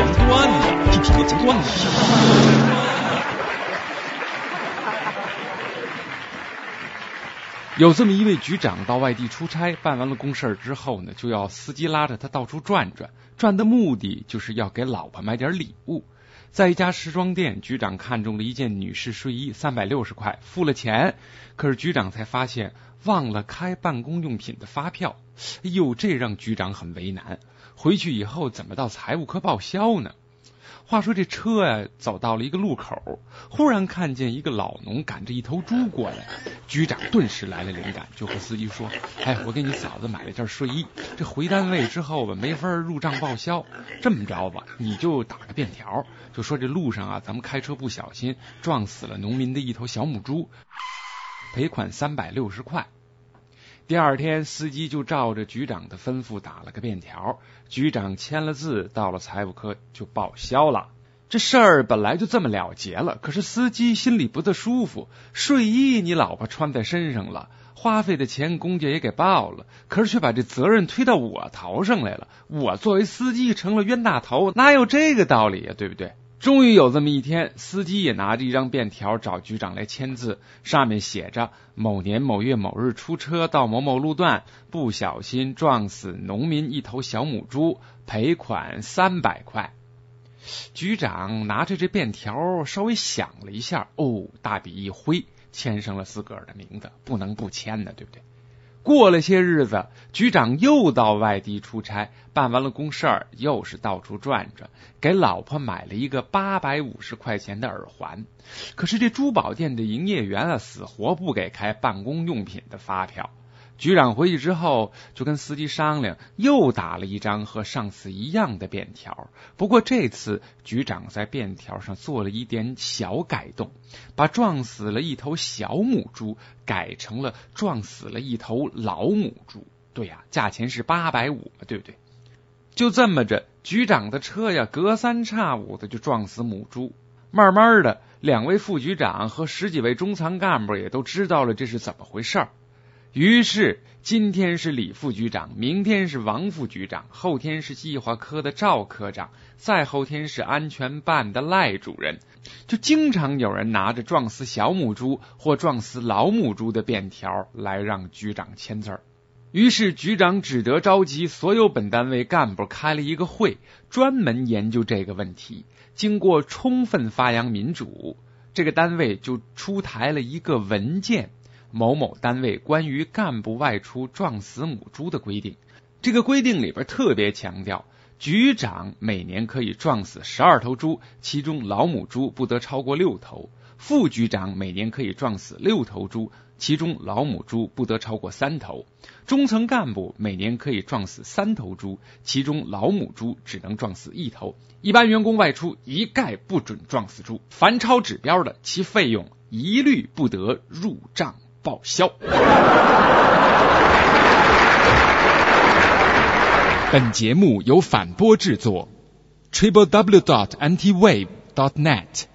讲段子，听听我讲段子。有这么一位局长到外地出差，办完了公事之后呢，就要司机拉着他到处转转，转的目的就是要给老婆买点礼物。在一家时装店，局长看中了一件女士睡衣，三百六十块，付了钱，可是局长才发现忘了开办公用品的发票。哎呦，这让局长很为难。回去以后怎么到财务科报销呢？话说这车呀，走到了一个路口，忽然看见一个老农赶着一头猪过来，局长顿时来了灵感，就和司机说：“哎，我给你嫂子买了件睡衣，这回单位之后吧，没法入账报销。这么着吧，你就打个便条，就说这路上啊，咱们开车不小心撞死了农民的一头小母猪，赔款三百六十块。”第二天，司机就照着局长的吩咐打了个便条，局长签了字，到了财务科就报销了。这事儿本来就这么了结了，可是司机心里不大舒服。睡衣你老婆穿在身上了，花费的钱公家也给报了，可是却把这责任推到我头上来了。我作为司机成了冤大头，哪有这个道理呀？对不对？终于有这么一天，司机也拿着一张便条找局长来签字，上面写着：某年某月某日出车到某某路段，不小心撞死农民一头小母猪，赔款三百块。局长拿着这便条稍微想了一下，哦，大笔一挥，签上了自个儿的名字，不能不签呢，对不对？过了些日子，局长又到外地出差，办完了公事儿，又是到处转转，给老婆买了一个八百五十块钱的耳环。可是这珠宝店的营业员啊，死活不给开办公用品的发票。局长回去之后，就跟司机商量，又打了一张和上次一样的便条。不过这次局长在便条上做了一点小改动，把撞死了一头小母猪改成了撞死了一头老母猪。对呀，价钱是八百五嘛，对不对？就这么着，局长的车呀，隔三差五的就撞死母猪。慢慢的，两位副局长和十几位中层干部也都知道了这是怎么回事儿。于是，今天是李副局长，明天是王副局长，后天是计划科的赵科长，再后天是安全办的赖主任。就经常有人拿着撞死小母猪或撞死老母猪的便条来让局长签字。于是，局长只得召集所有本单位干部开了一个会，专门研究这个问题。经过充分发扬民主，这个单位就出台了一个文件。某某单位关于干部外出撞死母猪的规定，这个规定里边特别强调，局长每年可以撞死十二头猪，其中老母猪不得超过六头；副局长每年可以撞死六头猪，其中老母猪不得超过三头；中层干部每年可以撞死三头猪，其中老母猪只能撞死一头；一般员工外出一概不准撞死猪，凡超指标的，其费用一律不得入账。报销。本节目由反播制作，triple w dot ntwave dot net。